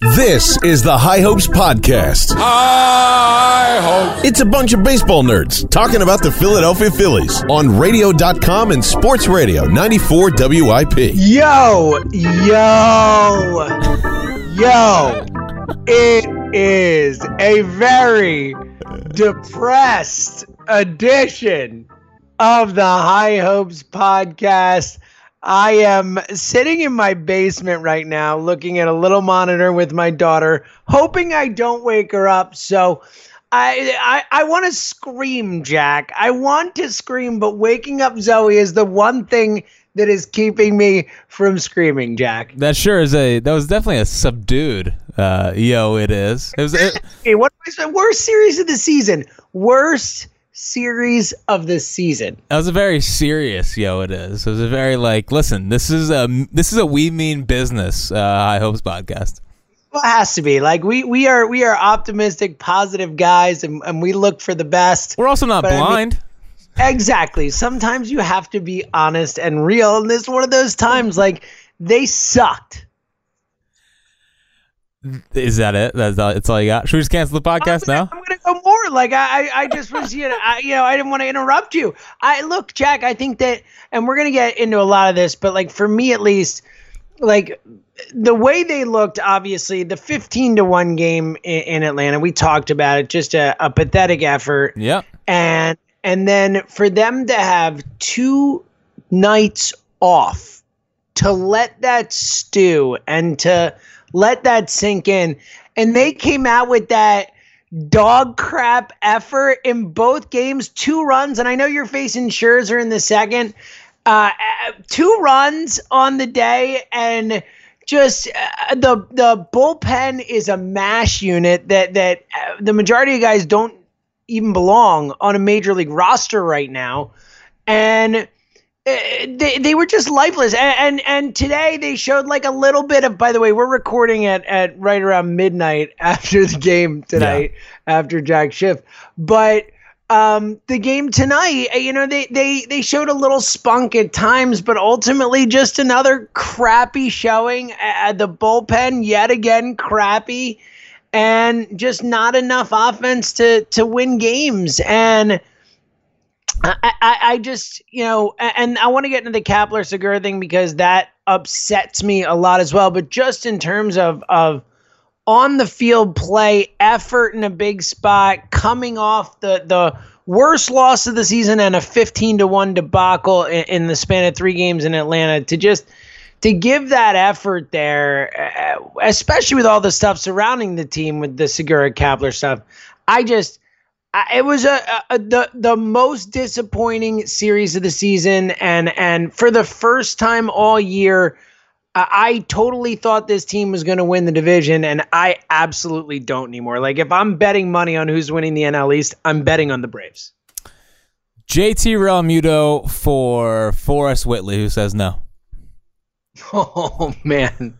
This is the High Hopes Podcast. High Hopes. It's a bunch of baseball nerds talking about the Philadelphia Phillies on radio.com and sports radio 94 WIP. Yo, yo, yo. It is a very depressed edition of the High Hopes Podcast. I am sitting in my basement right now looking at a little monitor with my daughter, hoping I don't wake her up. So I I, I want to scream, Jack. I want to scream, but waking up Zoe is the one thing that is keeping me from screaming, Jack. That sure is a. That was definitely a subdued. Uh, yo, it is. It was. It, Hey, what was the worst series of the season? Worst series of the season. that was a very serious. Yo, it is. It was a very like. Listen, this is a. This is a we mean business. Uh, High Hopes podcast. Well, it has to be like we we are we are optimistic, positive guys, and, and we look for the best. We're also not But I mean- blind. Exactly. Sometimes you have to be honest and real, and this is one of those times. Like they sucked. is that it? That's all, that's all you got. Should we just cancel the podcast I'm now? gonna, I'm gonna go Like I, I just was, you know, I, you know, I didn't want to interrupt you. I look, Jack. I think that, and we're gonna get into a lot of this, but like for me at least, like the way they looked, obviously the 15 to one game in, in Atlanta. We talked about it. Just a, a pathetic effort. Yeah. and and then for them to have two nights off to let that stew and to let that sink in and they came out with that dog crap effort in both games. Two runs and i know you're facing Scherzer in the second. Uh, uh, two runs on the day and just uh, the the bullpen is a mash unit that that uh, the majority of guys don't even belong on a major league roster right now, and they they were just lifeless. And, and and today they showed like a little bit of. By the way, we're recording at at right around midnight after the game tonight after Jack Schiff, but. Um, the game tonight, uh, you know, they, they they showed a little spunk at times, but ultimately just another crappy showing. at the bullpen yet again crappy and just not enough offense to to win games. And I, I, I just you know, and I want to get into the Kapler Segura thing because that upsets me a lot as well. But just in terms of of on the field play, effort in a big spot, coming off the the worst loss of the season and a 15 to 1 debacle in, in the span of 3 games in Atlanta to just to give that effort there, uh, especially with all the stuff surrounding the team with the Segura Kapler stuff, I just it was a, a, the the most disappointing series of the season, and and for the first time all year, I, I totally thought this team was going to win the division, and I absolutely don't anymore. Like if I'm betting money on who's winning the NL East, I'm betting on the Braves. JT Realmuto for Forrest Whitley, who says no. Oh man.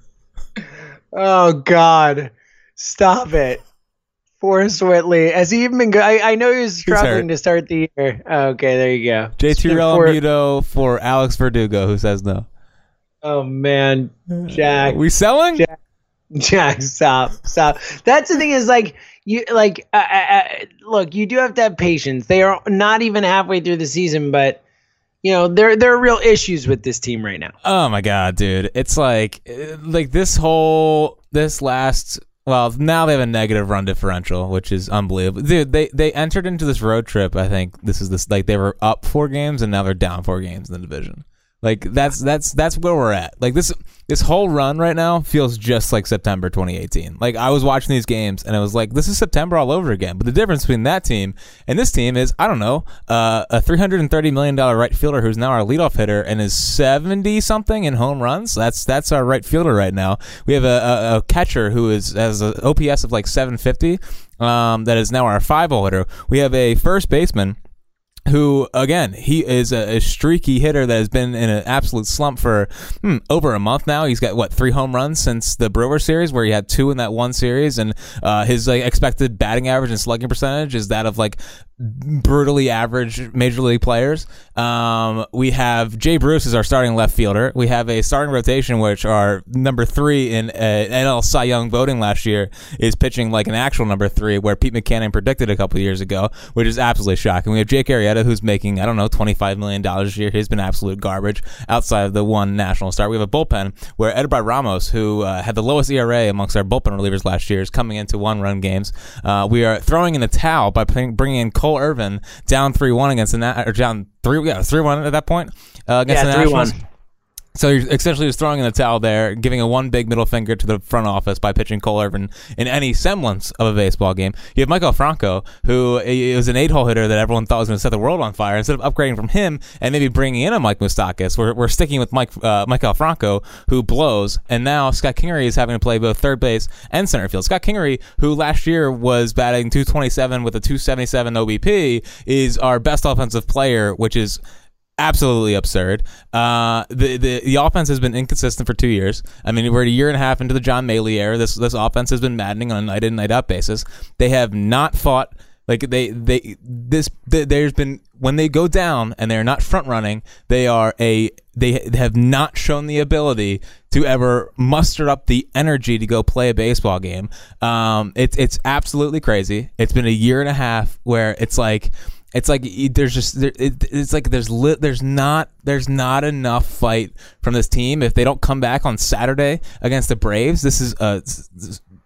Oh God. Stop it. Forrest Whitley. Has he even been good? I, I know he was struggling to start the year. Okay, there you go. JT Realmuto for Alex Verdugo, who says no. Oh man. Jack. we selling? Jack. Jack, stop, stop. That's the thing is like you like uh, uh, uh, look, you do have to have patience. They are not even halfway through the season, but you know there there are real issues with this team right now. Oh my god, dude! It's like, uh, like this whole this last. Well, now they have a negative run differential, which is unbelievable, dude. They they entered into this road trip. I think this is this like they were up four games and now they're down four games in the division. Like that's that's that's where we're at. Like this this whole run right now feels just like September 2018. Like I was watching these games and I was like, this is September all over again. But the difference between that team and this team is I don't know, uh, a 330 million dollar right fielder who's now our leadoff hitter and is 70 something in home runs. That's that's our right fielder right now. We have a, a, a catcher who is has an OPS of like 750. Um, that is now our five hitter. We have a first baseman who again he is a, a streaky hitter that has been in an absolute slump for hmm, over a month now. He's got what three home runs since the brewer series where he had two in that one series. And uh, his like expected batting average and slugging percentage is that of like brutally average major league players. Um, we have jay bruce as our starting left fielder. We have a starting rotation which our number three in uh, nl cy young voting last year is pitching like an actual number three where Pete Mackanin predicted a couple years ago which is absolutely shocking. We have jake arrieta who's making i don't know 25 million dollars a year. He's been absolute garbage outside of the one national start we have a bullpen where Edubray ramos who uh, had the lowest era amongst our bullpen relievers last year is coming into one run games. Uh, we are throwing in the towel by bringing in cole irvin down 3-1 against the Na- or down 3 yeah 3-1 at that point uh, against Yeah, the nationals 3-1. So you're essentially just throwing in the towel there, giving a one big middle finger to the front office by pitching Cole Irvin in any semblance of a baseball game. You have Maikel Franco, who is an eight-hole hitter that everyone thought was going to set the world on fire. Instead of upgrading from him and maybe bringing in a Mike Moustakas, we're, we're sticking with Mike uh, Maikel Franco, who blows. And now Scott Kingery is having to play both third base and center field. Scott Kingery, who last year was batting 227 with a 277 OBP, is our best offensive player, which is absolutely absurd. Uh, the, the the offense has been inconsistent for two years. I mean, we're a year and a half into the John Mallee era. This this offense has been maddening on a night in night out basis. They have not fought like they they this th- there's been when they go down and they're not front running. They are a they have not shown the ability to ever muster up the energy to go play a baseball game. Um, it's it's absolutely crazy. It's been a year and a half where it's like it's like there's just there, it, it's like there's li- there's not there's not enough fight from this team if they don't come back on Saturday against the Braves. This is uh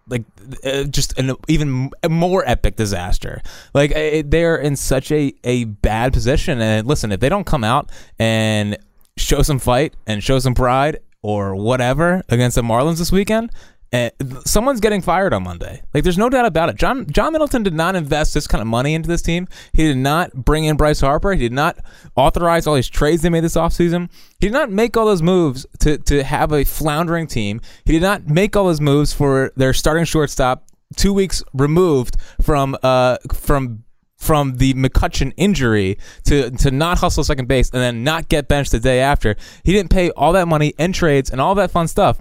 like uh, just an even more epic disaster. Like uh, they're in such a a bad position. And listen, if they don't come out and show some fight and show some pride or whatever against the Marlins this weekend. Uh, someone's getting fired on Monday. Like, there's no doubt about it. John John Middleton did not invest this kind of money into this team. He did not bring in Bryce Harper. He did not authorize all these trades they made this offseason. He did not make all those moves to, to have a floundering team. He did not make all those moves for their starting shortstop two weeks removed from uh from from the McCutchen injury to to not hustle second base and then not get benched the day after. He didn't pay all that money and trades and all that fun stuff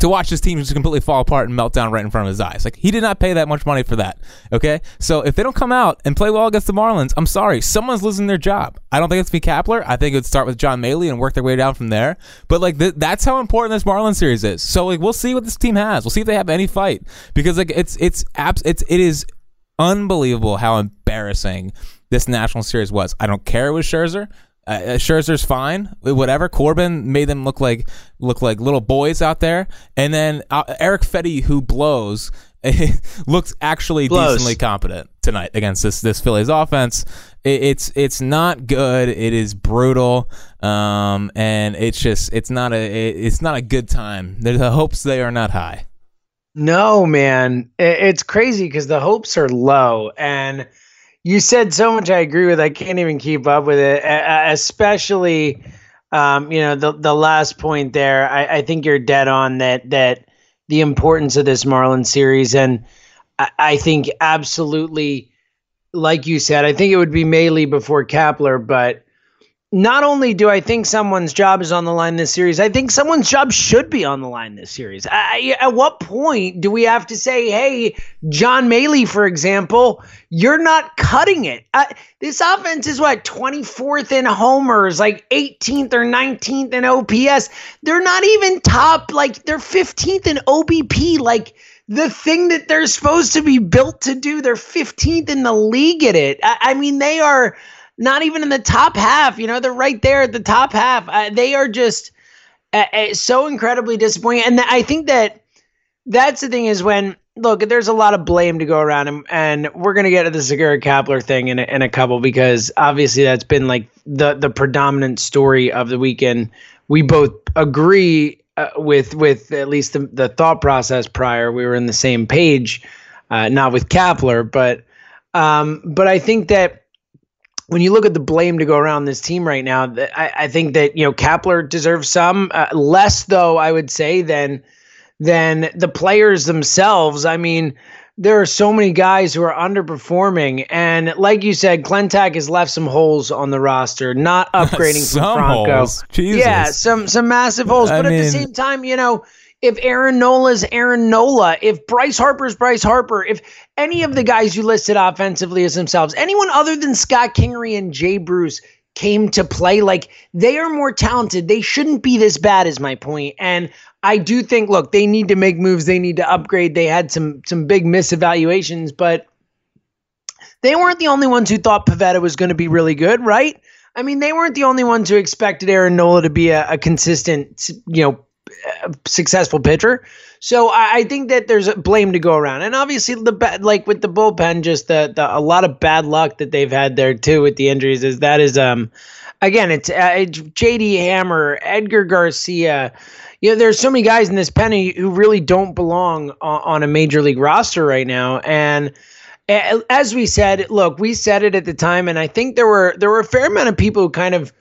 to watch his team just completely fall apart and melt down right in front of his eyes. Like he did not pay that much money for that. Okay, so if they don't come out and play well against the Marlins, I'm sorry, someone's losing their job. I don't think it's be Kapler. I think it would start with John Mallee and work their way down from there. But like th- that's how important this Marlins series is. So like we'll see what this team has. We'll see if they have any fight because like it's it's abs- it's it is unbelievable how embarrassing this national series was. I don't care it was Scherzer. Uh, uh, Scherzer's fine, whatever. Corbin made them look like look like little boys out there, and then uh, Erick Fedde, who blows, looks actually Blows. decently competent tonight against this this Phillies offense. It, it's it's not good. It is brutal, um, and it's just it's not a it- it's not a good time. The the hopes they are not high. No, man, I- it's crazy because the hopes are low, and you said so much I agree with. I can't even keep up with it, especially, um, you know, the the last point there. I, I think you're dead on that that the importance of this Marlins series, and I, I think absolutely, like you said, I think it would be Mallee before Kapler, but not only do I think someone's job is on the line this series, I think someone's job should be on the line this series. I, at what point do we have to say, hey, John Mallee, for example, you're not cutting it? This offense is what, 24th in homers, like 18th or 19th in OPS. They're not even top, like, they're 15th in OBP. Like, the thing that they're supposed to be built to do, they're 15th in the league at it. I, I mean, they are not even in the top half. You know, they're right there at the top half. Uh, they are just uh, uh, so incredibly disappointing. And th- I think that that's the thing is when look, there's a lot of blame to go around, and, and we're gonna get to the Segura Kapler thing in a, in a couple because obviously that's been like the the predominant story of the weekend. We both agree uh, with with at least the, the thought process prior. We were in the same page, uh, not with Kapler, but um, but I think that when you look at the blame to go around this team right now, I, I think that you know Kapler deserves some uh, less, though I would say than than the players themselves. I mean, there are so many guys who are underperforming, and like you said, Klentak has left some holes on the roster, not upgrading from Franco. Holes. Jesus. Yeah, some some massive holes, I but mean, at the same time, you know if Aaron Nola's Aaron Nola, if Bryce Harper's Bryce Harper, if any of the guys you listed offensively as themselves, anyone other than Scott Kingery and Jay Bruce came to play, like they are more talented. They shouldn't be this bad, is my point. And I do think, look, they need to make moves. They need to upgrade. They had some some big misevaluations, but they weren't the only ones who thought Pivetta was going to be really good, right? I mean, they weren't the only ones who expected Aaron Nola to be a, a consistent, you know, successful pitcher. So I, I, think that there's a blame to go around, and obviously the bad, like with the bullpen, just the, the a lot of bad luck that they've had there too with the injuries. Is that is um again it's, uh, it's J.D. Hammer, Edgar Garcia. You know, there's so many guys in this penny who really don't belong on, on a major league roster right now, and as we said, look, we said it at the time, and I think there were there were a fair amount of people who kind of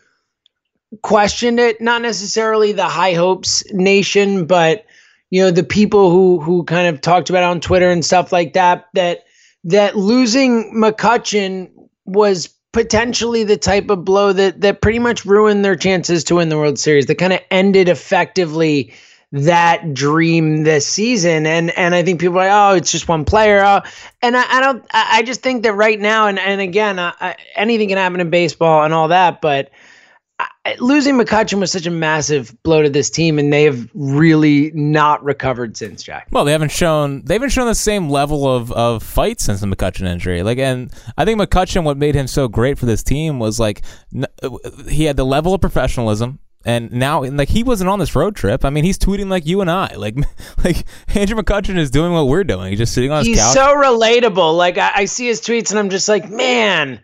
questioned it. Not necessarily the high hopes nation, but you know the people who who kind of talked about on Twitter and stuff like that. That that losing McCutchen was potentially the type of blow that that pretty much ruined their chances to win the World Series. That kind of ended effectively that dream this season. And and I think people are like, oh, it's just one player. Oh. And I, I don't. I just think that right now, and and again, I, anything can happen in baseball and all that, but losing McCutchen was such a massive blow to this team, and they have really not recovered since. Jack. Well, they haven't shown they haven't shown the same level of of fight since the McCutchen injury. Like, and I think McCutchen, what made him so great for this team was like he had the level of professionalism. And now, like he wasn't on this road trip. I mean, he's tweeting like you and I. Like, like Andrew McCutchen is doing what we're doing. He's just sitting on his he's couch. He's so relatable. Like I, I see his tweets, and I'm just like, man,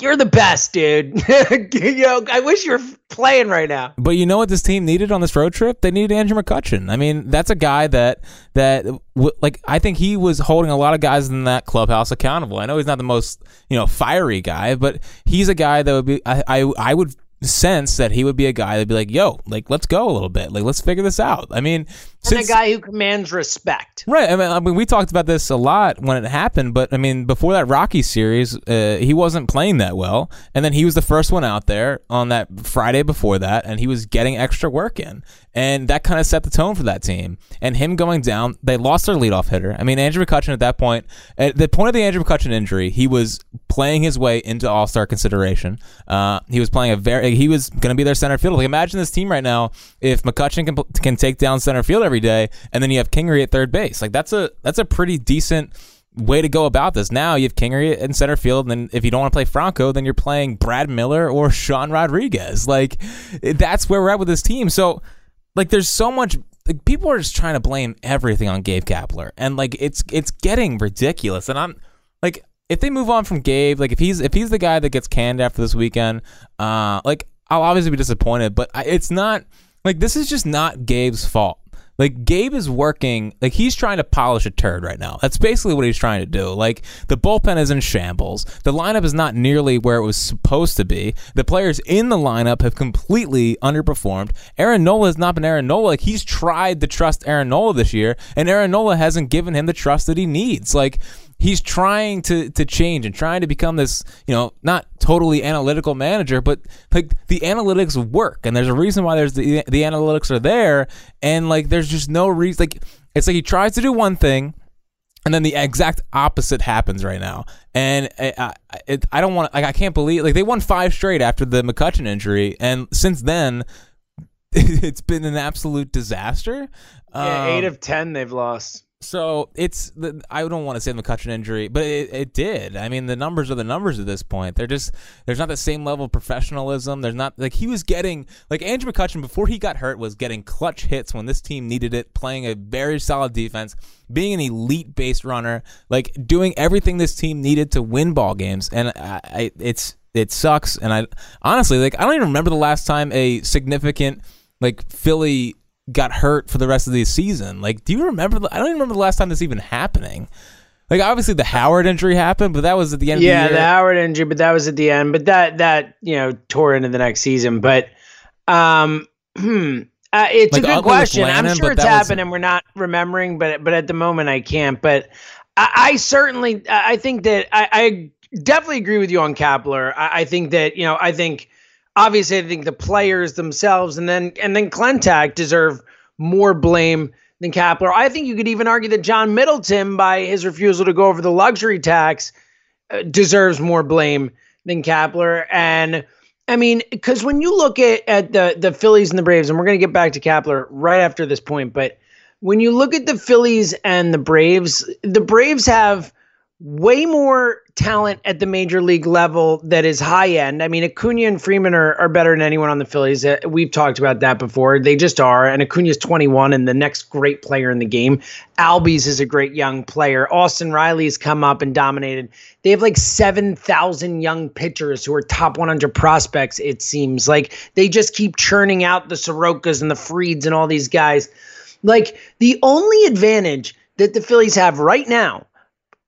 you're the best, dude. you know, I wish you were playing right now. But you know what this team needed on this road trip? They needed Andrew McCutchen. I mean, that's a guy that that like I think he was holding a lot of guys in that clubhouse accountable. I know he's not the most you know fiery guy, but he's a guy that would be I I, I would sense that he would be a guy that'd be like, "Yo, like let's go a little bit, like let's figure this out." I mean, and a guy who commands respect, right? I mean, I mean, we talked about this a lot when it happened, but I mean, before that Rocky series, uh, he wasn't playing that well, and then he was the first one out there on that Friday before that, and he was getting extra work in, and that kind of set the tone for that team. And him going down, they lost their leadoff hitter. I mean, Andrew McCutchen at that point, at the point of the Andrew McCutchen injury, he was playing his way into All Star consideration. Uh, he was playing a very, he was going to be their center fielder. Like, imagine this team right now if McCutchen can can take down center field every day, and then you have Kingery at third base. Like that's a that's a pretty decent way to go about this. Now you have Kingery in center field, and then if you don't want to play Franco, then you're playing Brad Miller or Sean Rodriguez. Like that's where we're at with this team. So like there's so much like, people are just trying to blame everything on Gabe Kapler and like it's it's getting ridiculous and I'm if they move on from Gabe like if he's if he's the guy that gets canned after this weekend uh like I'll obviously be disappointed but I, it's not like this is just not Gabe's fault Like Gabe is working, like he's trying to polish a turd right now. That's basically what he's trying to do. Like the bullpen is in shambles. The lineup is not nearly where it was supposed to be. The players in the lineup have completely underperformed. Aaron Nola has not been Aaron Nola. Like he's tried to trust Aaron Nola this year, and Aaron Nola hasn't given him the trust that he needs. Like he's trying to to change and trying to become this you know not totally analytical manager but like the analytics work. And there's a reason why there's the the analytics are there. And like there's just no reason like it's like he tries to do one thing and then the exact opposite happens right now. And I, I, it, I don't want like I can't believe like they won five straight after the McCutchen injury. And since then it's been an absolute disaster. Yeah, eight Um, of ten they've lost. So it's the I don't want to say the McCutchen injury, but it, it did. I mean, the numbers are the numbers at this point. They're just there's not the same level of professionalism. There's not like he was getting like Andrew McCutchen before he got hurt was getting clutch hits when this team needed it, playing a very solid defense, being an elite base runner, like doing everything this team needed to win ball games. And I, I it's it sucks. And I honestly like I don't even remember the last time a significant like Philly got hurt for the rest of the season. Like, do you remember? The, I don't even remember the last time this even happening. Like, obviously the Howard injury happened, but that was at the end Yeah, of the the. Howard injury, but that was at the end. But that that you know tore into the next season. But um, hmm, uh, it's Like, a good question. I'm sure it's was- happened, and we're not remembering. But but at the moment, I can't. But I, I certainly I I think that I, I definitely agree with you on Kapler. I, I think that you know I think obviously I think the players themselves and then and then Klentak deserve more blame than Kapler. I think you could even argue that John Middleton, by his refusal to go over the luxury tax, uh, deserves more blame than Kapler. And I mean, because when you look at, at the the Phillies and the Braves, and we're going to get back to Kapler right after this point, but when you look at the Phillies and the Braves, the Braves have way more talent at the major league level that is high end. I mean, Acuna and Freeman are, are better than anyone on the Phillies. Uh, we've talked about that before. They just are. And Acuna's 21 and the next great player in the game. Albies is a great young player. Austin Riley's come up and dominated. They have like 7,000 young pitchers who are top 100 prospects, it seems. Like they just keep churning out the Sorokas and the Frieds and all these guys. Like the only advantage that the Phillies have right now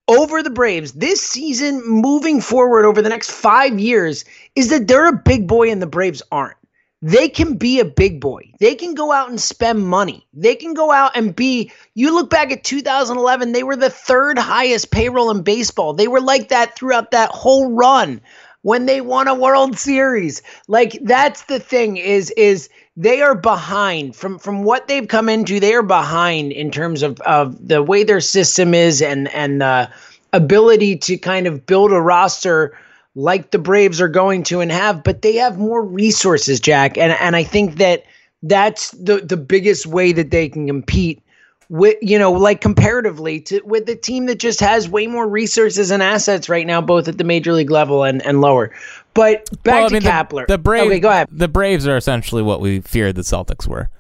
over the Braves this season, moving forward over the next five years, is that they're a big boy and the Braves aren't. They can be a big boy. They can go out and spend money. They can go out and be. You look back at 2011, they were the third highest payroll in baseball. They were like that throughout that whole run when they won a World Series. Like that's the thing is is they are behind from from what they've come into. They are behind in terms of of the way their system is and and the ability to kind of build a roster like the Braves are going to and have, but they have more resources, Jack. And and I think that that's the the biggest way that they can compete with you know like comparatively to with the team that just has way more resources and assets right now both at the major league level and and lower but back Well, I mean, the- Kapler. The, Braves. okay go ahead. The Braves are essentially what we feared the Celtics were,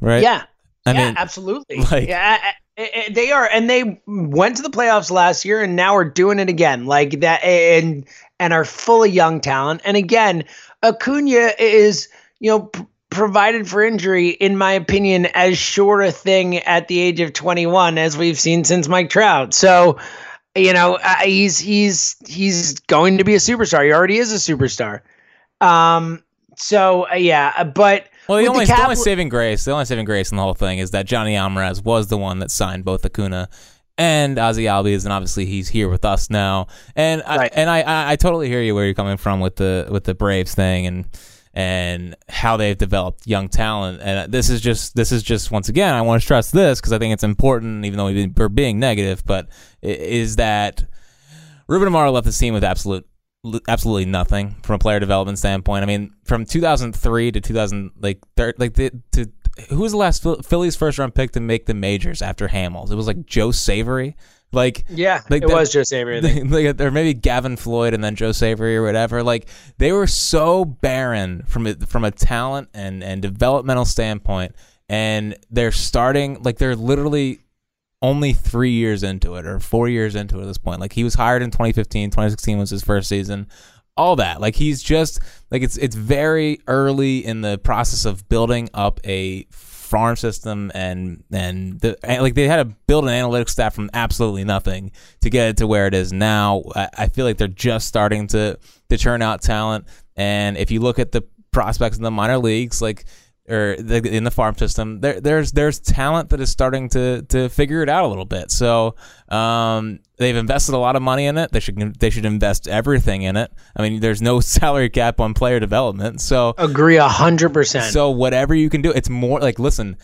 right? yeah. I yeah mean, absolutely. like- yeah I- I- they are and they went to the playoffs last year and now are doing it again like that and and are full of young talent. And again Acuna is you know p- provided for injury in my opinion as sure a thing at the age of 21 as we've seen since Mike Trout. So you know uh, he's he's he's going to be a superstar he already is a superstar um so uh, yeah uh, but Well, the only, the the only saving grace, the only saving grace in the whole thing is that Johnny Almaraz was the one that signed both Acuna and Ozzie Albies, and obviously he's here with us now. And Right. I, and I, I, I totally hear you where you're coming from with the with the Braves thing and and how they've developed young talent. And this is just this is just once again, I want to stress this because I think it's important, even though we're being negative, but is that Ruben Amaro left the team with absolute absolutely nothing from a player development standpoint. I mean, from 2003 to 2000, like like the, to who was the last Phillies first round pick to make the majors after Hamels? It was like Joe Savery. Like yeah like it was Joe Savery I like, or maybe Gavin Floyd and then Joe Savery or whatever. Like they were so barren from a, from a talent and and developmental standpoint, and they're starting like they're literally only three years into it or four years into it at this point. Like he was hired in 2015, 2016 was his first season. All that, like he's just like it's it's very early in the process of building up a farm system and and the like they had to build an analytics staff from absolutely nothing to get it to where it is now. I, I feel like they're just starting to to churn out talent. And if you look at the prospects in the minor leagues, like or the, in the farm system, there, there's there's talent that is starting to to figure it out a little bit. So um, they've invested a lot of money in it. They should they should invest everything in it. I mean, there's no salary cap on player development. So agree a hundred percent. So whatever you can do, it's more like listen.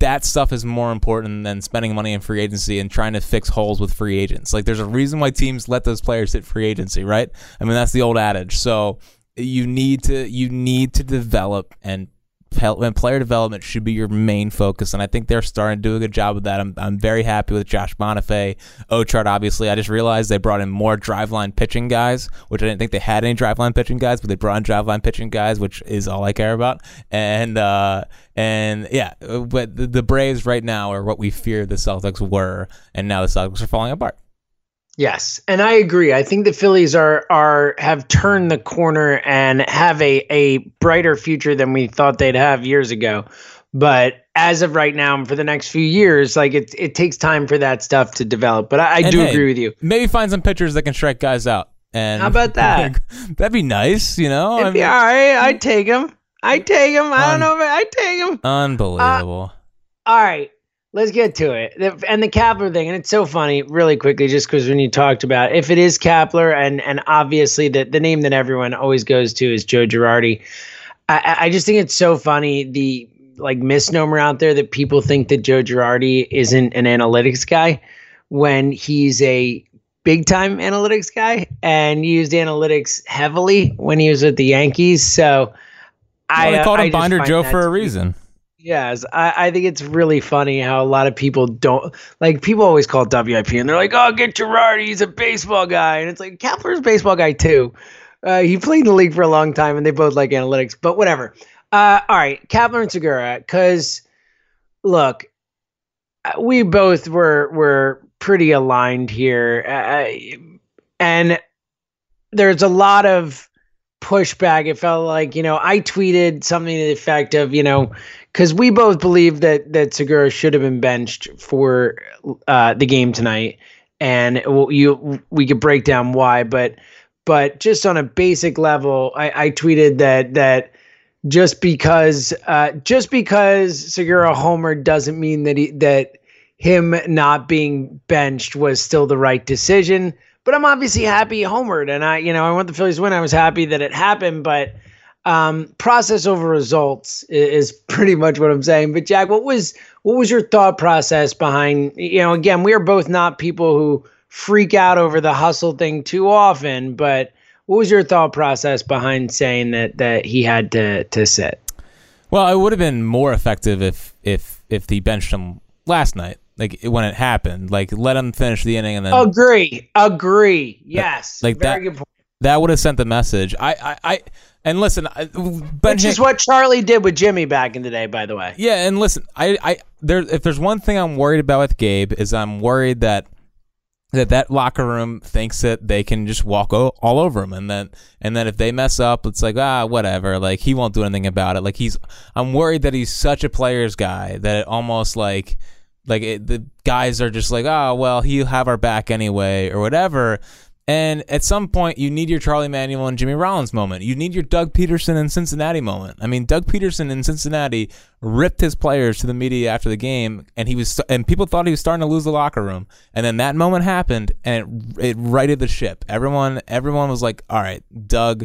That stuff is more important than spending money in free agency and trying to fix holes with free agents. Like, there's a reason why teams let those players hit free agency, right? I mean, that's the old adage. So you need to you need to develop and player development should be your main focus, and I think they're starting to do a good job of that. I'm, I'm very happy with Josh Bonifay, Ochart. Obviously, I just realized they brought in more driveline pitching guys, which I didn't think they had any driveline pitching guys, but they brought in driveline pitching guys, which is all I care about. And uh, and yeah, but the, the Braves right now are what we feared the Celtics were, and now the Celtics are falling apart. Yes, and I agree. I think the Phillies are are have turned the corner and have a a brighter future than we thought they'd have years ago. But as of right now, and for the next few years, like it it takes time for that stuff to develop. But I, I do hey, agree with you. Maybe find some pitchers that can strike guys out. And how about that? that'd be nice, you know. It'd I mean, all right. I'd take him. I'd take him. I don't know if I'd take him. Unbelievable. Uh, all right let's get to it. And the Kapler thing, and it's so funny, really quickly, just because when you talked about if it is Kapler, and and obviously the the name that everyone always goes to is Joe Girardi. I, I just think it's so funny the like misnomer out there that people think that Joe Girardi isn't an analytics guy when he's a big time analytics guy and used analytics heavily when he was with the Yankees. So well, I they called him Binder Joe for a reason. Yes, I, I, think it's really funny how a lot of people don't like. People always call WIP, and they're like, "Oh, get Girardi, he's a baseball guy," and it's like Kapler's a baseball guy too. Uh, he played in the league for a long time, and they both like analytics. But whatever. Uh, all right, Kapler and Segura, because look, uh, we both were were pretty aligned here, uh, and there's a lot of pushback. It felt like you know I tweeted something to the effect of you know because we both believe that that Segura should have been benched for uh, the game tonight, and you we could break down why, but but just on a basic level, I, I tweeted that that just because uh, just because Segura homer doesn't mean that he that him not being benched was still the right decision. But I'm obviously happy homered, and I you know I want the Phillies win. I was happy that it happened, but um, process over results is pretty much what I'm saying. But Jack, what was what was your thought process behind? You know, again, we are both not people who freak out over the hustle thing too often, but what was your thought process behind saying that that he had to to sit? Well, it would have been more effective if if if he benched him last night, like when it happened. Like let him finish the inning and then agree, agree. Yes, like Very that. That would have sent the message. I, I, I and listen, which is what Charlie did with Jimmy back in the day, by the way. Yeah, and listen, I, I, there, if there's one thing I'm worried about with Gabe is I'm worried that that that locker room thinks that they can just walk o- all over him, and then and then if they mess up, it's like ah whatever, like he won't do anything about it. Like he's, I'm worried that he's such a player's guy that it almost like like it, the guys are just like oh well he'll have our back anyway or whatever and at some point, you need your Charlie Manuel and Jimmy Rollins moment. You need your Doug Pederson and Cincinnati moment. I mean, Doug Pederson in Cincinnati ripped his players to the media after the game, and he was, and people thought he was starting to lose the locker room. And then that moment happened, and it, it righted the ship. Everyone, everyone was like, "All right, Doug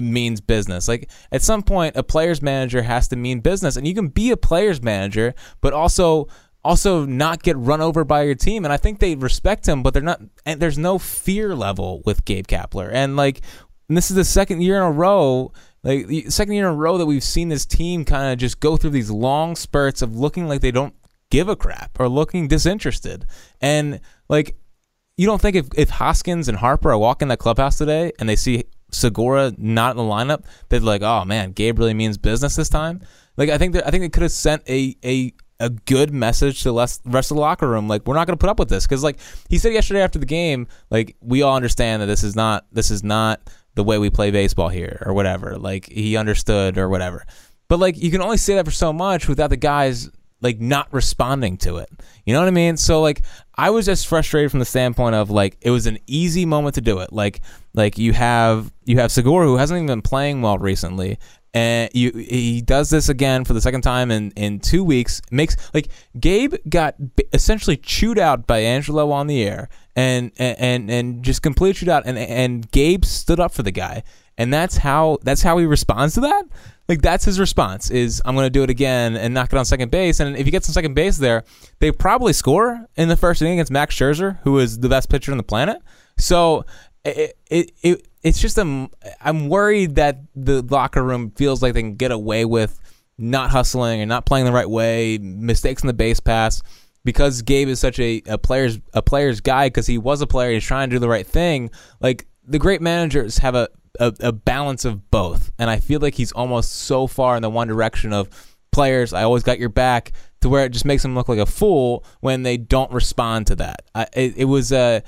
means business. Like at some point, a player's manager has to mean business, and you can be a player's manager, but also also not get run over by your team. And I think they respect him, but they're not. And there's no fear level with Gabe Kapler. And like, and this is the second year in a row. Like the second year in a row that we've seen this team kind of just go through these long spurts of looking like they don't give a crap or looking disinterested. And like, you don't think if, if Hoskins and Harper are walking that clubhouse today and they see Segura not in the lineup, they're like, oh man, Gabe really means business this time. Like I think that I think they could have sent a a a good message to the rest of the locker room. Like, we're not going to put up with this because, like he said yesterday after the game, like we all understand that this is not this is not the way we play baseball here or whatever. Like he understood or whatever. But like you can only say that for so much without the guys like not responding to it. You know what I mean? So like I was just frustrated from the standpoint of like it was an easy moment to do it. Like like you have you have Segura who hasn't even been playing well recently. And you, he does this again for the second time in, in two weeks. Makes like Gabe got essentially chewed out by Angelo on the air, and and and just completely chewed out. And and Gabe stood up for the guy, and that's how that's how he responds to that. Like that's his response is I'm going to do it again and knock it on second base. And if he gets on second base there, they probably score in the first inning against Max Scherzer, who is the best pitcher on the planet. So it it, it it's just a, I'm worried that the locker room feels like they can get away with not hustling and not playing the right way, mistakes in the base pass because Gabe is such a, a player's a player's guy because he was a player, he's trying to do the right thing. Like the great managers have a, a, a balance of both, and I feel like he's almost so far in the one direction of players. I always got your back to where it just makes him look like a fool when they don't respond to that. I, it, it was a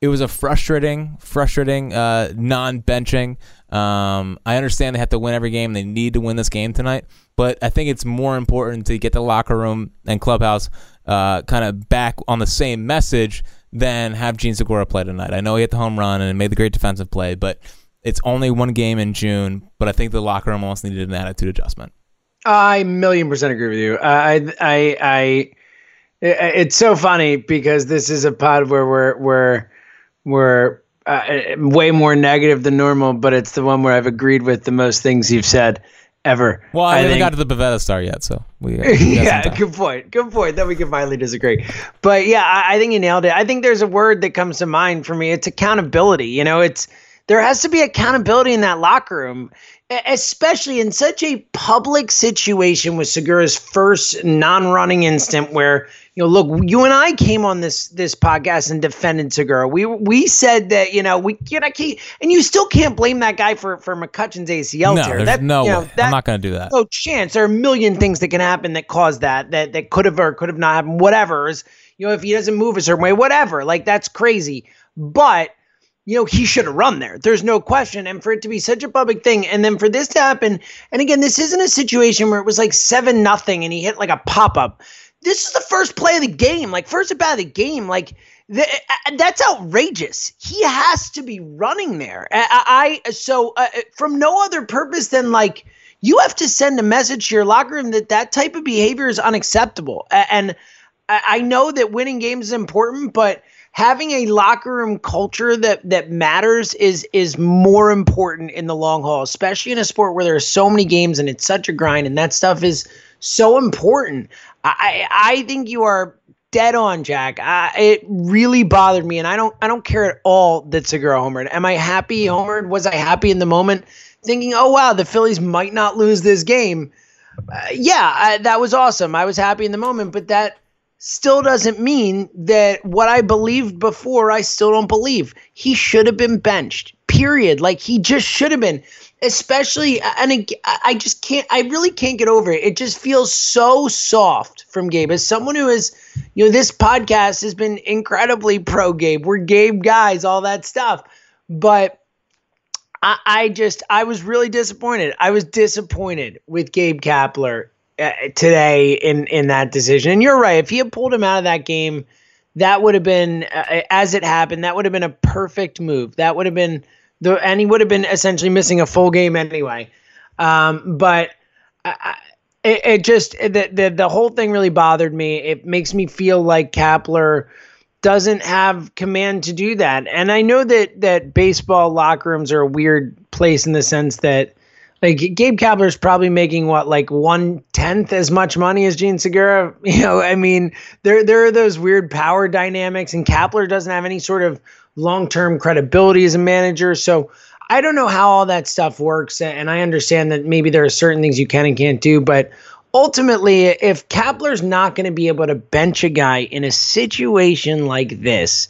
it was a frustrating, frustrating uh, non-benching. Um, I understand they have to win every game; they need to win this game tonight. But I think it's more important to get the locker room and clubhouse uh, kind of back on the same message than have Jean Segura play tonight. I know he hit the home run and made the great defensive play, but it's only one game in June. But I think the locker room almost needed an attitude adjustment. I million percent agree with you. I, I, I, it's so funny because this is a pod where we're we're were uh, way more negative than normal, but it's the one where I've agreed with the most things you've said ever. Well, I, I haven't got to the Pivetta star yet, so we. we yeah, good point. Good point. Then we can finally disagree. But yeah, I, I think you nailed it. I think there's a word that comes to mind for me. It's accountability. You know, it's there has to be accountability in that locker room especially in such a public situation with Segura's first non-running instant where you know look you and I came on this this podcast and defended Segura. We we said that you know we you know, can't, and you still can't blame that guy for for McCutchen's ACL no, tear. that, no you know, that, I'm not going to do that. no chance. There are a million things that can happen that cause that that that could have or could have not happened. Whatever is you know if he doesn't move a certain way whatever. Like that's crazy. But you know, he should have run there. There's no question. And for it to be such a public thing, and then for this to happen, and again, this isn't a situation where it was like seven nothing and he hit like a pop up. This is the first play of the game, like first of the game. Like uh, that's outrageous. He has to be running there. I, I so uh, from no other purpose than like you have to send a message to your locker room that that type of behavior is unacceptable. And I know that winning games is important, but having a locker room culture that that matters is is more important in the long haul, especially in a sport where there are so many games and it's such a grind, and that stuff is so important. I I think you are dead on, Jack. I, it really bothered me, and I don't I don't care at all that Segura homered. Am I happy homered? Was I happy in the moment, thinking, oh wow, the Phillies might not lose this game? Uh, yeah, I, that was awesome. I was happy in the moment, but that still doesn't mean that what I believed before, I still don't believe. He should have been benched, period. Like he just should have been, especially, and I just can't, I really can't get over it. It just feels so soft from Gabe. As someone who is, you know, this podcast has been incredibly pro Gabe. We're Gabe guys, all that stuff. But I, I just, I was really disappointed. I was disappointed with Gabe Kapler today in in that decision. And you're right. If he had pulled him out of that game, that would have been uh, as it happened. That would have been a perfect move. That would have been the and he would have been essentially missing a full game anyway. Um, but I, it, it, just the, the the whole thing really bothered me. It makes me feel like Kapler doesn't have command to do that. And I know that that baseball locker rooms are a weird place in the sense that like Gabe Kapler's probably making what like one tenth as much money as Jean Segura. You know, I mean, there there are those weird power dynamics, and Kapler doesn't have any sort of long term credibility as a manager. So I don't know how all that stuff works, and I understand that maybe there are certain things you can and can't do, but ultimately, if Kapler's not going to be able to bench a guy in a situation like this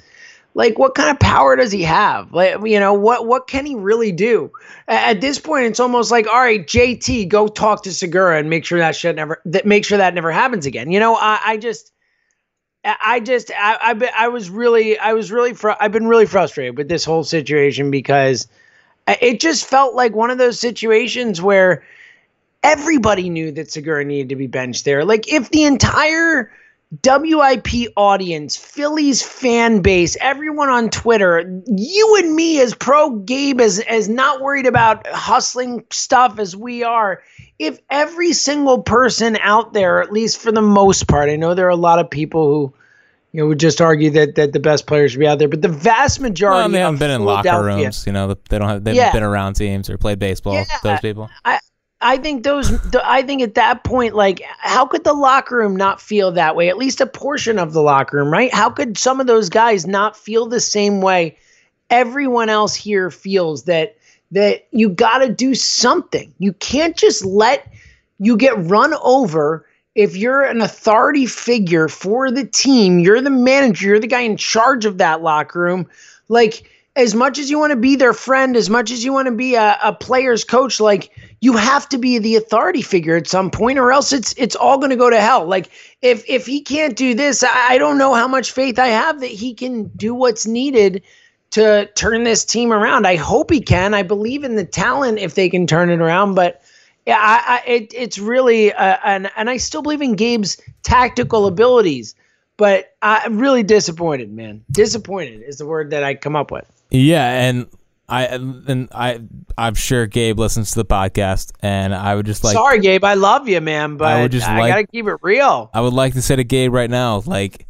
like what kind of power does he have? Like you know what what can he really do? At this point it's almost like all right jt go talk to segura and make sure that shit never that make sure that never happens again. You know i, I just i just I, I i was really i was really fr- i've been really frustrated with this whole situation because uh, it just felt like one of those situations where everybody knew that Segura needed to be benched there. Like if the entire WIP audience, Phillies fan base, everyone on Twitter, you and me as pro Gabe as as not worried about hustling stuff as we are. If every single person out there, at least for the most part, I know there are a lot of people who you know would just argue that that the best players should be out there, but the vast majority Well, they haven't been in locker rooms. You know, they don't have. they haven't been around teams or played baseball. Yeah. Those people. I I think those I think at that point like how could the locker room not feel that way? At least a portion of the locker room, right? How could some of those guys not feel the same way everyone else here feels that that you got to do something. You can't just let you get run over if you're an authority figure for the team, you're the manager, you're the guy in charge of that locker room. Like, as much as you want to be their friend, as much as you want to be a, a player's coach, like you have to be the authority figure at some point, or else it's it's all going to go to hell. Like if if he can't do this, I, don't know how much faith I have that he can do what's needed to turn this team around. I hope he can. I believe in the talent if they can turn it around, but yeah, I, I it, it's really uh, and and I still believe in Gabe's tactical abilities, but I'm really disappointed, man. Disappointed is the word that I come up with. Yeah, and I and I I'm sure Gabe listens to the podcast, and I would just like Sorry, Gabe, I love you, man, but I, would just like- gotta keep it real. I would like to say to Gabe right now, like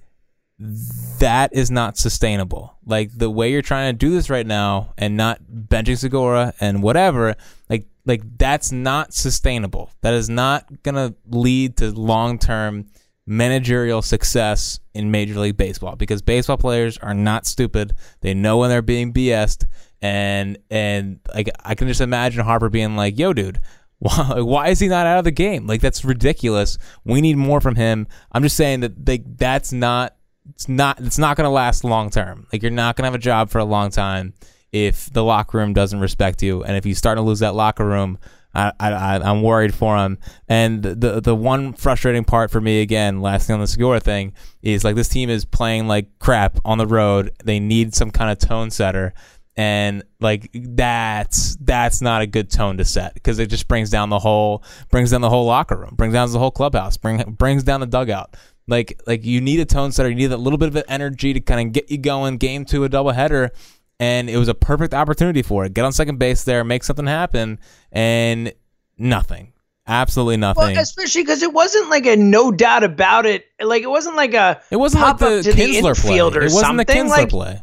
that is not sustainable. Like the way you're trying to do this right now, and not benching Segura and whatever, like like that's not sustainable. That is not gonna lead to long term managerial success in Major League Baseball because baseball players are not stupid. They know when they're being BS'd, and and like I can just imagine Harper being like, "Yo, dude." Why, why is he not out of the game? Like that's ridiculous. We need more from him. I'm just saying that like that's not it's not it's not going to last long term. Like you're not going to have a job for a long time if the locker room doesn't respect you, and if you start to lose that locker room, I, I, I'm worried for him. And the the one frustrating part for me again, last thing on the Segura thing, is like this team is playing like crap on the road. They need some kind of tone setter. And like that's that's not a good tone to set because it just brings down the whole brings down the whole locker room, brings down the whole clubhouse, bring brings down the dugout. Like like you need a tone setter, you need that little bit of energy to kind of get you going. Game to a doubleheader, and it was a perfect opportunity for it. Get on second base there, make something happen, and nothing, absolutely nothing. Well, especially because it wasn't like a no doubt about it. Like it wasn't like a it wasn't like the Kinsler play. It wasn't the something. Kinsler like, play.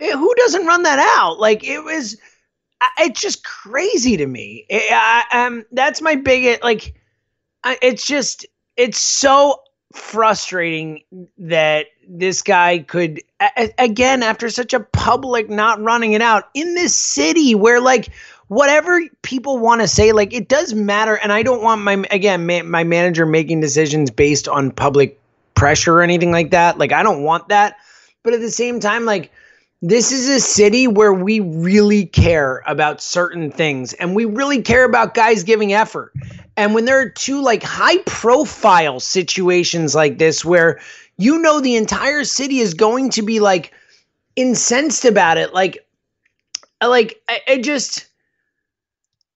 Eh, who doesn't run that out? Like it was, it's just crazy to me. Eh, I, um, that's my biggest. Like, I, it's just, it's so frustrating that this guy could a- again after such a public not running it out in this city where like whatever people want to say like it does matter and i don't want my again ma- my manager making decisions based on public pressure or anything like that like i don't want that but at the same time like this is a city where we really care about certain things and we really care about guys giving effort. And when there are two like high profile situations like this where you know the entire city is going to be like incensed about it, like, like I, just.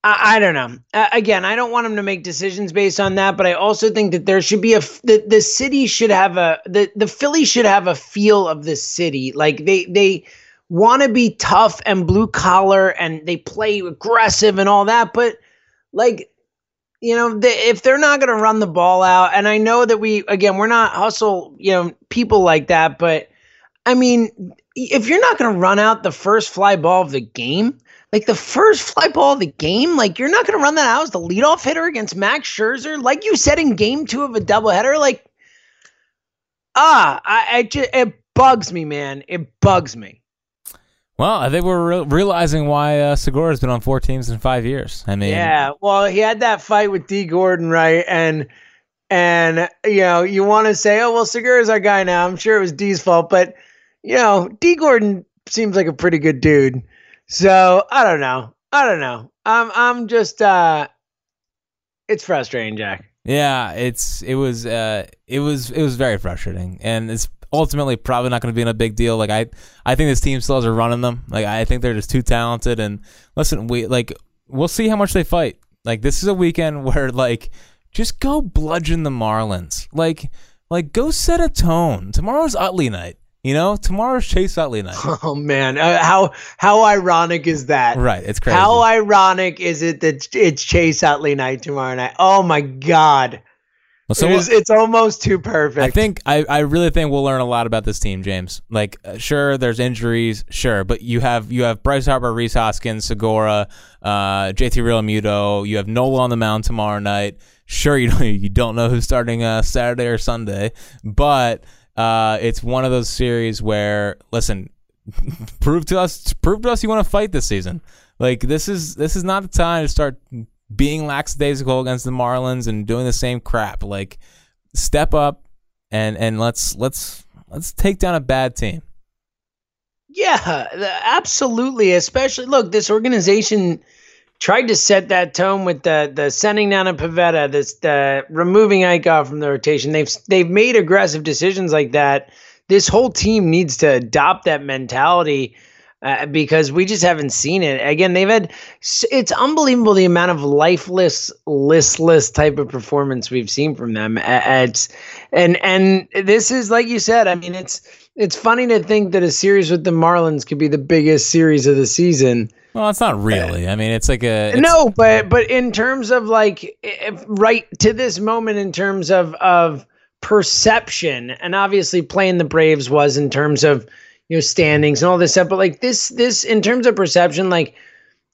I, I don't know. Uh, again, I don't want them to make decisions based on that, but I also think that there should be a the the city should have a the the Philly should have a feel of the city. Like they they want to be tough and blue collar and they play aggressive and all that, but like you know, they, if they're not going to run the ball out, and I know that we again we're not hustle you know people like that, but I mean, if you're not going to run out the first fly ball of the game, like the first fly ball of the game, like you're not going to run that out as the leadoff hitter against Max Scherzer, like you said in Game Two of a doubleheader. Like, ah, I, I just it bugs me, man. It bugs me. Well, I think we're re- realizing why uh, Segura's been on four teams in five years. I mean, Yeah, well, he had that fight with Dee Gordon, right? And and you know, you want to say, oh well, Segura's our guy now. I'm sure it was D's fault, but you know, Dee Gordon seems like a pretty good dude. So I don't know. I don't know. I'm I'm just uh, it's frustrating, Jack. Yeah, it's it was uh it was it was very frustrating, and it's ultimately probably not going to be in a big deal. Like I I think this team still has a run in them. Like I think they're just too talented. And listen, we like we'll see how much they fight. Like this is a weekend where like just go bludgeon the Marlins. Like like go set a tone. Tomorrow's Utley night. You know, tomorrow's Chase Utley night. Oh man, uh, how how ironic is that? Right, it's crazy. How ironic is it that it's Chase Utley night tomorrow night? Oh my god. Well, so it is, it's almost too perfect. I think I, I really think we'll learn a lot about this team, James. Like, uh, sure, there's injuries, sure, but you have you have Bryce Harper, Rhys Hoskins, Segura, uh, JT Realmuto. You have Nola on the mound tomorrow night. Sure, you don't you don't know who's starting uh, Saturday or Sunday, but uh, it's one of those series where listen, prove to us prove to us you want to fight this season. Like this is this is not the time to start being lackadaisical against the Marlins and doing the same crap. Like step up and and let's let's let's take down a bad team. Yeah, absolutely. Especially look, this organization tried to set that tone with the the sending down of Pivetta, this the removing Eickhoff from the rotation. They've they've made aggressive decisions like that. This whole team needs to adopt that mentality uh, because we just haven't seen it. Again, they've had it's unbelievable the amount of lifeless, listless type of performance we've seen from them. It's and and this is like you said. I mean, it's it's funny to think that a series with the Marlins could be the biggest series of the season. Well, it's not really. I mean, it's like a it's, no, but but in terms of like if, right to this moment, in terms of of perception, and obviously playing the Braves was in terms of you know standings and all this stuff. But like this this in terms of perception, like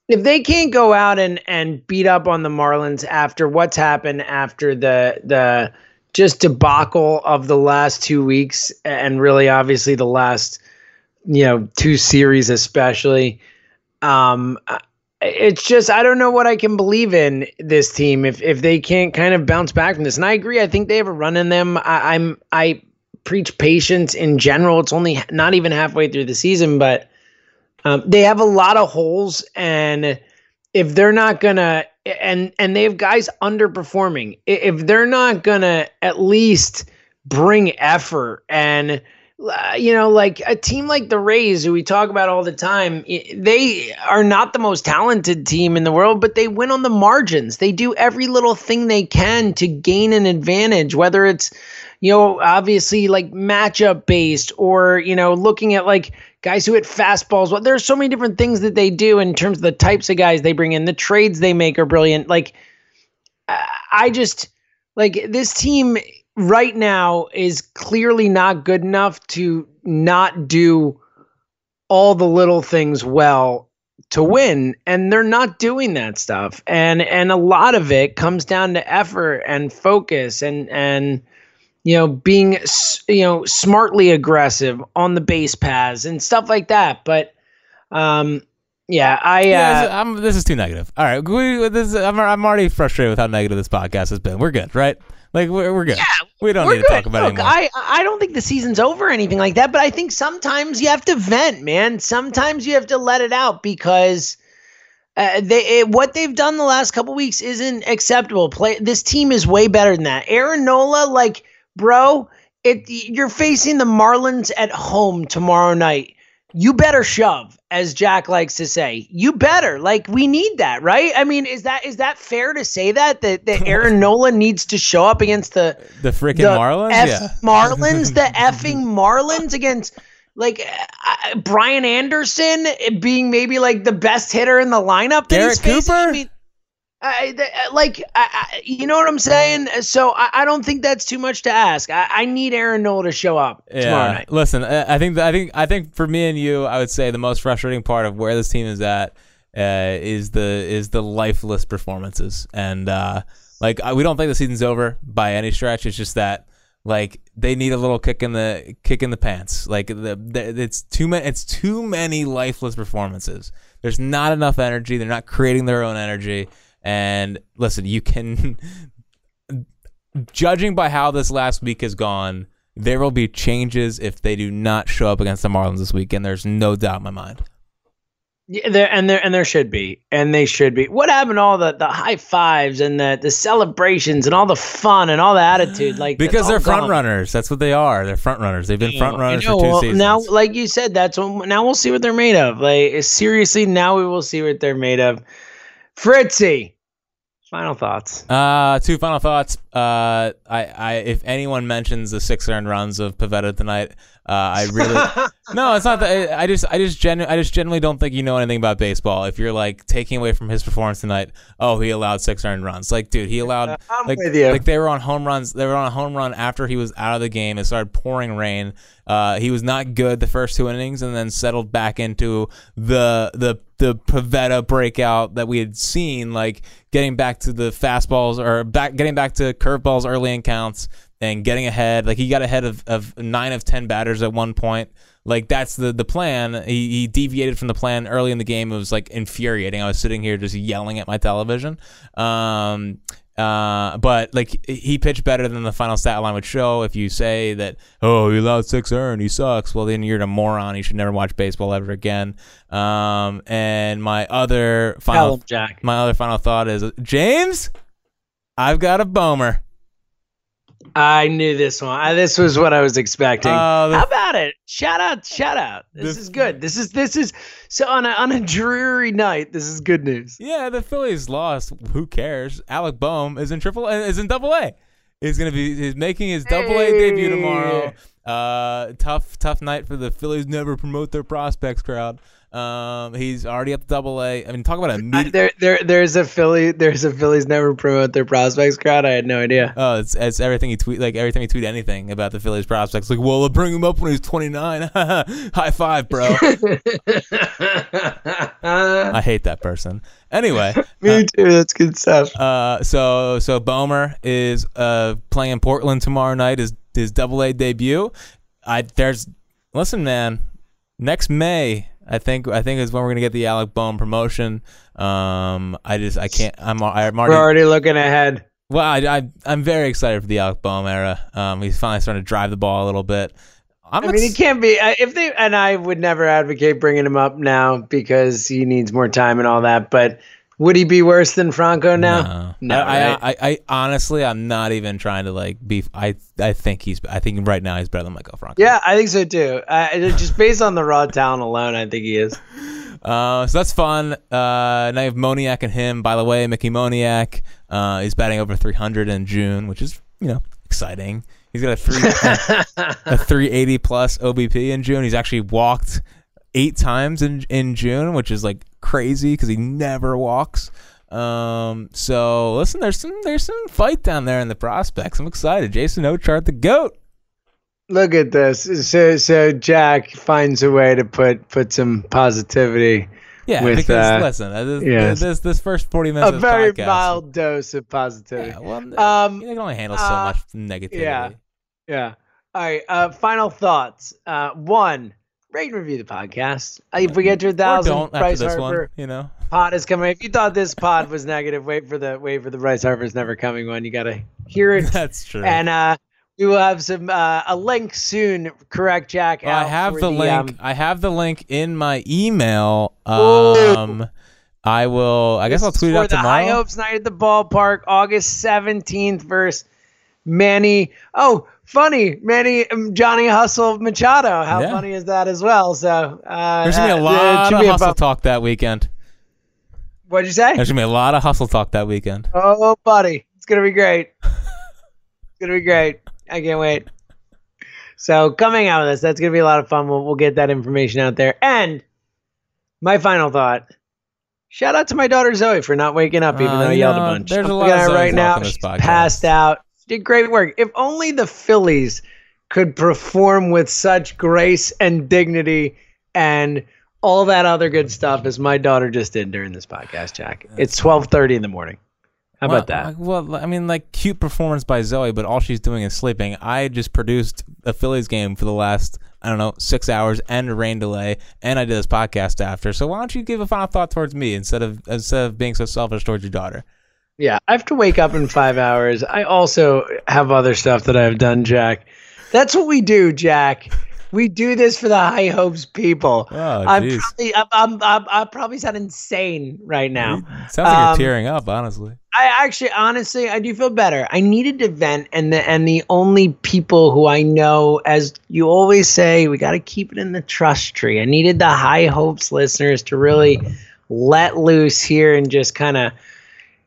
if they can't go out and and beat up on the Marlins after what's happened after the the just debacle of the last two weeks and really obviously the last you know two series especially um it's just I don't know what I can believe in this team if if they can't kind of bounce back from this. And I agree. I think they have a run in them. I, I'm I preach patience in general. It's only not even halfway through the season, but um, they have a lot of holes, and if they're not gonna and and they have guys underperforming, if they're not gonna at least bring effort and Uh, you know, like a team like the Rays, who we talk about all the time, they are not the most talented team in the world, but they win on the margins. They do every little thing they can to gain an advantage, whether it's, you know, obviously like matchup based or, you know, looking at like guys who hit fastballs. Well, there's so many different things that they do in terms of the types of guys they bring in. The trades they make are brilliant. Like, I just, like, this team right now is clearly not good enough to not do all the little things well to win. And they're not doing that stuff. And and a lot of it comes down to effort and focus and and you know being you know smartly aggressive on the base paths and stuff like that. But um yeah i uh, yeah, I'm, this is too negative. All right. We, this I'm, I'm already frustrated with how negative this podcast has been. We're good right? Like we're, we're good. Yeah, we don't need to talk about Look, it anymore. I I don't think the season's over or anything like that, but I think sometimes you have to vent, man. Sometimes you have to let it out because uh, they it, what they've done the last couple weeks isn't acceptable. Play this team is way better than that. Aaron Nola, like bro, it you're facing the Marlins at home tomorrow night you better shove as jack likes to say you better like we need that right i mean is that is that fair to say that that, that aaron nola needs to show up against the the freaking marlins F- yeah marlins the effing marlins against like uh, brian anderson being maybe like the best hitter in the lineup that Garrett he's facing. Cooper? I mean, I, like, I, I, you know what I'm saying? So I, I, don't think that's too much to ask. I, I need Aaron Nola to show up yeah. tomorrow night. Listen, I think, I think, I think for me and you, I would say the most frustrating part of where this team is at uh, is the is the lifeless performances, and uh, like we don't think the season's over by any stretch. It's just that like they need a little kick in the kick in the pants. Like the, the it's too many it's too many lifeless performances. There's not enough energy. They're not creating their own energy. And listen, you can, judging by how this last week has gone, there will be changes if they do not show up against the Marlins this weekend. There's no doubt in my mind. Yeah, there and there and there should be, and they should be. What happened to all the, the high fives and the, the celebrations and all the fun and all the attitude? Like because they're front gone. runners. That's what they are. They're front runners. They've been front runners know, for two well, seasons. Now, like you said, that's what, now we'll see what they're made of. Like seriously, now we will see what they're made of. Fritzy, Final thoughts. Uh, two final thoughts. Uh, I, I, if anyone mentions the six earned runs of Pivetta tonight, uh, I really, no, it's not that. I just, I just, genu- I just generally don't think you know anything about baseball. If you're like taking away from his performance tonight, oh, he allowed six earned runs. Like, dude, he allowed, I'm like, with you. like they were on home runs. They were on a home run after he was out of the game. It started pouring rain. Uh, he was not good the first two innings, and then settled back into the the the Pivetta breakout that we had seen, like getting back to the fastballs or back getting back to curveballs early in counts and getting ahead. Like he got ahead of, of nine of ten batters at one point. Like that's the the plan. He, he deviated from the plan early in the game. It was like infuriating. I was sitting here just yelling at my television. Um, uh, but like he pitched better than the final stat line would show. If you say that, oh, he allowed six earned, he sucks. Well, then you're a moron. You should never watch baseball ever again. Um, and my other final, Jack. my other final thought is James. I've got a bomer. I knew this one. I, this was what I was expecting. Uh, the- How about it? Shout out! Shout out! This The- is good. This is this is so on a on a dreary night. This is good news. Yeah, the Phillies lost. Who cares? Alec Bohm is in triple is in double A. He's gonna be he's making his double A debut tomorrow. Uh, tough tough night for the Phillies. Never promote their prospects crowd. Um, he's already up to double A. I mean, talk about a meet. there there there's a Philly there's a Phillies never promote their prospects crowd. I had no idea. Oh, it's, it's everything he tweet. Like every time you tweet anything about the Phillies prospects, like, well, I'll bring him up when he's 29. High five, bro. I hate that person. Anyway, Me too. That's good stuff. Uh, so so Bomer is uh playing in Portland tomorrow night. His his Double A debut. I there's listen, man. Next May, I think I think is when we're gonna get the Alec Bohm promotion. Um, I just I can't. I'm I'm We're already. already looking ahead. Well, I, I I'm very excited for the Alec Bohm era. Um, he's finally starting to drive the ball a little bit. I'm I mean, he can't be if they and I would never advocate bringing him up now because he needs more time and all that. But would he be worse than Franco now? No, I, right? I, I, I honestly, I'm not even trying to like be. I, I think he's. I think right now he's better than Maikel Franco. yeah, I think so too. I, just based on the raw talent alone, I think he is. Uh, so that's fun. Uh, now you have Moniak and him. By the way, Mickey Moniak, uh, he's batting over 300 in June, which is you know exciting. He's got a three a 380 plus OBP in June. He's actually walked eight times in in June, which is like crazy because he never walks. Um, so listen, there's some there's some fight down there in the prospects. I'm excited. Jason Ochart, the goat. Look at this. So so Jack finds a way to put put some positivity. Yeah, With, because uh, listen, uh, this, yes. this this first 40 minutes A very podcast, mild dose of positivity. Yeah, well, Um, you can only handle so uh, much negativity. yeah. Yeah. All right. Uh, final thoughts. Uh, one, rate and review the podcast. Uh, if we get to a thousand, Bryce this Harper one, you know. pod is coming. If you thought this pod was negative, wait for the wait for the Bryce Harper's never coming one. You gotta hear it. That's true. and uh, we will have some uh, a link soon. Correct, Jack. Well, I have for the link. um, I have the link in my email. Um, I will. I guess I'll tweet it out the tomorrow. High Hopes Night at the Ballpark, August seventeenth, versus Manny. Oh, funny, Manny um, Johnny Hustle Machado. How Yeah. funny is that as well? So uh, There's gonna be a uh, lot should of hustle bump- talk that weekend. What'd you say? There's gonna be a lot of hustle talk that weekend. Oh, buddy, it's gonna be great. it's gonna be great. I can't wait. So coming out of this, that's gonna be a lot of fun. We'll we'll get that information out there. And my final thought. Shout out to my daughter Zoe for not waking up, even Uh, though I yelled a bunch. there's I'm a lot of at her Zoes right now. She's podcast. passed out. Did great work. If only the Phillies could perform with such grace and dignity and all that other good stuff as my daughter just did during this podcast, Jack. It's twelve thirty in the morning. How about that? Well, I mean, like cute performance by Zoe, but all she's doing is sleeping. I just produced a Phillies game for the last I don't know six hours and a rain delay, and I did this podcast after. So why don't you give a final thought towards me instead of instead of being so selfish towards your daughter? Yeah, I have to wake up in five hours. I also have other stuff that I've done, Jack. That's what we do, Jack. We do this for the high hopes people. Oh, I'm probably I'm, I'm, I'm, I probably sound insane right now. Sounds like Um, you're tearing up, honestly. I actually, honestly, I do feel better. I needed to vent, and the and the only people who I know, as you always say, we got to keep it in the trust tree. I needed the high hopes listeners to really let loose here and just kind of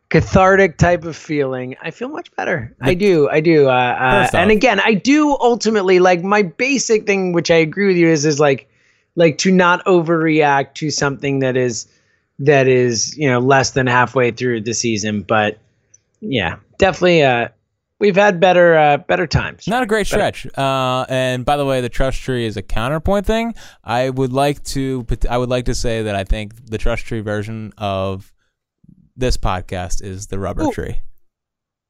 cathartic type of feeling. I feel much better. I do. I do. Uh, uh, and again, I do ultimately like my basic thing, which I agree with you is is like like to not overreact to something that is that is you know less than halfway through the season. But yeah, definitely. Uh, we've had better uh, better times. Not a great stretch. Uh, and by the way, the trust tree is a counterpoint thing. I would like to. I would like to say that I think the trust tree version of this podcast is the rubber Ooh. tree.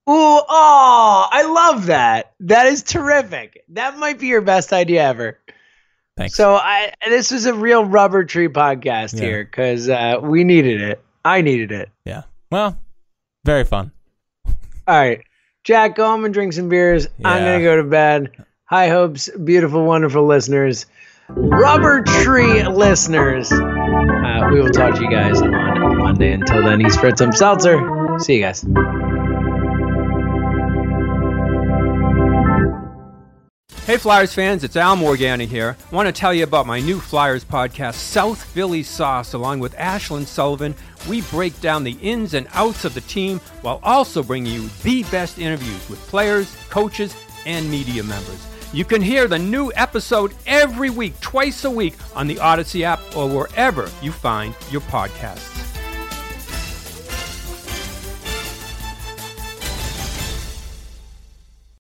Ooh, oh, I love that. That is terrific. That might be your best idea ever. Thanks. So I this was a real rubber tree podcast Yeah. here because uh, we needed it. I needed it. yeah. Well, very fun. All right, Jack, go home and drink some beers. I'm gonna go to bed. High hopes, beautiful, wonderful listeners, rubber tree listeners. Uh, we will talk to you guys on Monday. Until then, he's Fritz M. Seltzer. See you guys. Hey Flyers fans, it's Al Morgana here. I want to tell you about my new Flyers podcast, South Philly Sauce, along with Ashlyn Sullivan. We break down the ins and outs of the team while also bringing you the best interviews with players, coaches, and media members. You can hear the new episode every week, twice a week, on the Audacy app or wherever you find your podcasts.